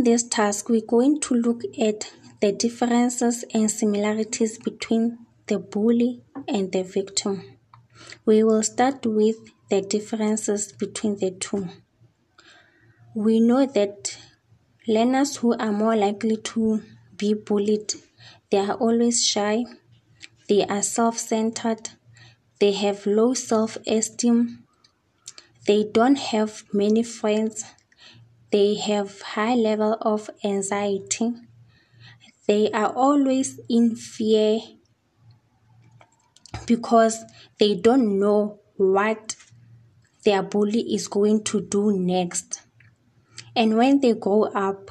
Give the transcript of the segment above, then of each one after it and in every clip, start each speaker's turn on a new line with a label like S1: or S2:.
S1: in this task, we're going to look at the differences and similarities between the bully and the victim. We will start with the differences between the two. We know that learners who are more likely to be bullied, they are always shy, they are self-centered, they have low self-esteem, they don't have many friends, they have high level of anxiety, they are always in fear because they don't know what their bully is going to do next. And when they grow up,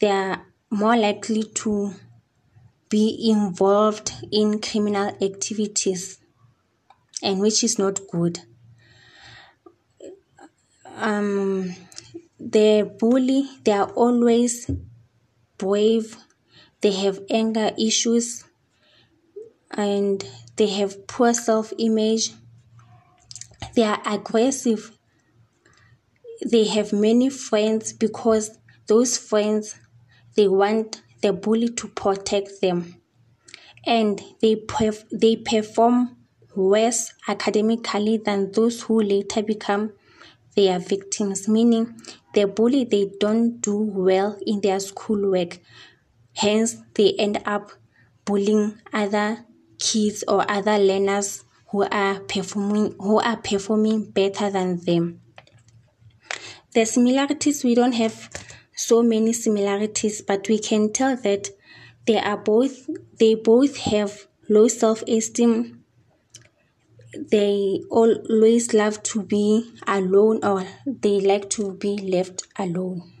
S1: they are more likely to be involved in criminal activities, and which is not good. Um, the bully, they are always brave, they have anger issues, and they have poor self image, they are aggressive, they have many friends because those friends they want the bully to protect them. And they perf- they perform worse academically than those who later become their victims meaning the bully they don't do well in their schoolwork. Hence they end up bullying other kids or other learners who are performing who are performing better than them. The similarities we don't have so many similarities but we can tell that they are both they both have low self-esteem they always love to be alone or they like to be left alone